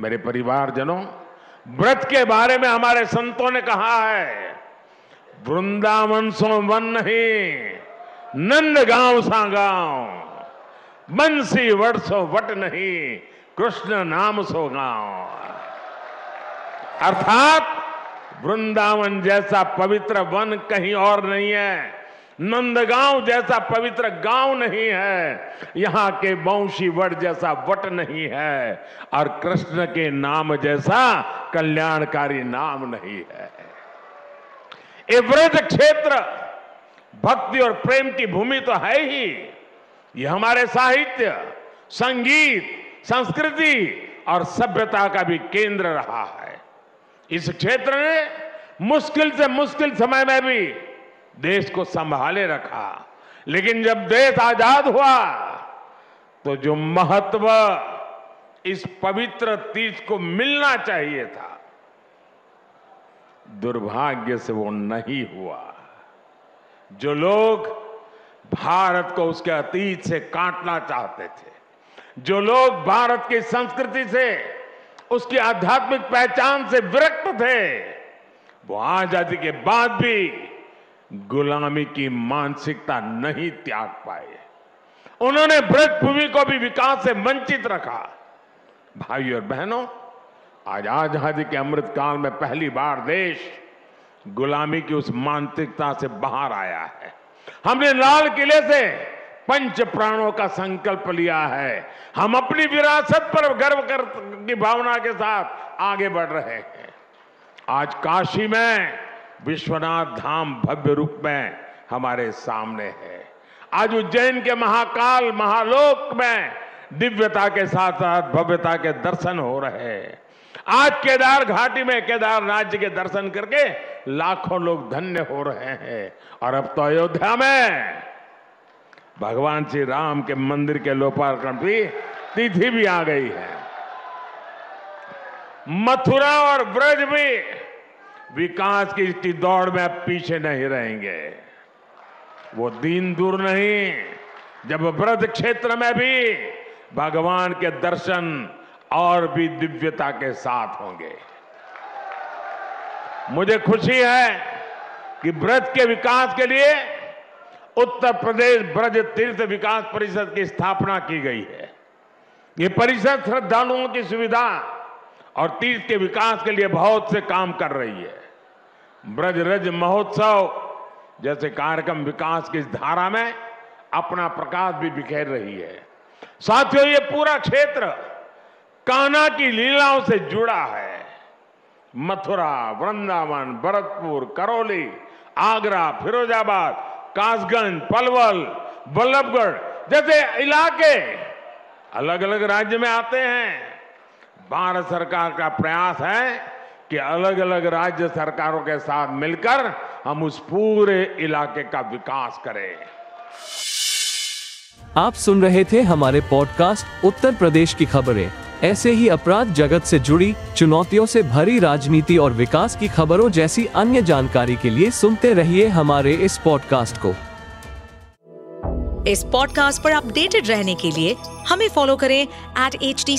मेरे परिवारजनों, व्रत के बारे में हमारे संतों ने कहा है वृंदावन सो वन नहीं नंद गाँव सा गाँव बंसी वट सो वट नहीं, कृष्ण नाम सो गाँव। अर्थात, वृंदावन जैसा पवित्र वन कहीं और नहीं है। नंदगांव जैसा पवित्र गाँव नहीं है, यहाँ के वंशी वट जैसा वट नहीं है, और कृष्ण के नाम जैसा कल्याणकारी नाम नहीं है। ये व्रज क्षेत्र, भक्ति और प्रेम की भूमि तो है ही। ये हमारे साहित्य, संगीत, संस्कृति और सभ्यता का भी केंद्र रहा है। इस क्षेत्र ने मुश्किल से मुश्किल समय में भी देश को संभाले रखा। लेकिन जब देश आज़ाद हुआ तो जो महत्व इस पवित्र तीर्थ को मिलना चाहिए था, दुर्भाग्य से वो नहीं हुआ। जो लोग भारत को उसके अतीत से काटना चाहते थे, जो लोग भारत की संस्कृति से, उसकी आध्यात्मिक पहचान से विरक्त थे, वो आज़ादी के बाद भी गुलामी की मानसिकता नहीं त्याग पाए। उन्होंने ब्रज भूमि को भी विकास से वंचित रखा। भाई और बहनों, आज आज़ादी के अमृत काल में पहली बार देश गुलामी की उस मानसिकता से बाहर आया है। हमने लाल किले से पंच प्राणों का संकल्प लिया है। हम अपनी विरासत पर गर्व कर, की भावना के साथ आगे बढ़ रहे हैं। आज काशी में विश्वनाथ धाम भव्य रूप में हमारे सामने है। आज उज्जैन के महाकाल, महालोक में दिव्यता के साथ साथ भव्यता के दर्शन हो रहे हैं। आज केदार घाटी में केदार राज्य के दर्शन करके लाखों लोग धन्य हो रहे हैं। और अब तो अयोध्या में भगवान श्री राम के मंदिर के लोकार्पण की तिथि भी आ गई है। मथुरा और ब्रज भी विकास की इसकी दौड़ में अब पीछे नहीं रहेंगे। वो दिन दूर नहीं, जब व्रत क्षेत्र में भी भगवान के दर्शन और भी दिव्यता के साथ होंगे। मुझे खुशी है कि ब्रज के विकास के लिए उत्तर प्रदेश ब्रज तीर्थ विकास परिषद की स्थापना की गई है। ये परिषद श्रद्धालुओं की सुविधा और तीर्थ के विकास के लिए बहुत से काम कर रही है। ब्रज रज महोत्सव, जैसे कार्यक्रम विकास की इस धारा में अपना प्रकाश भी बिखेर रही है। साथियों, ये पूरा क्षेत्र कान्हा की लीलाओं से जुड़ा है। मथुरा, वृंदावन, भरतपुर, करौली, आगरा, फिरोजाबाद, कासगंज, पलवल, बल्लभगढ़, जैसे इलाके अलग अलग राज्य में आते हैं। भारत सरकार का प्रयास है कि अलग अलग राज्य सरकारों के साथ मिलकर हम उस पूरे इलाके का विकास करें। आप सुन रहे थे हमारे पॉडकास्ट उत्तर प्रदेश की खबरें। ऐसे ही अपराध जगत से जुड़ी चुनौतियों से भरी राजनीति और विकास की खबरों जैसी अन्य जानकारी के लिए सुनते रहिए हमारे इस पॉडकास्ट को। इस पॉडकास्ट पर अपडेटेड रहने के लिए हमें फॉलो करें एट एच डी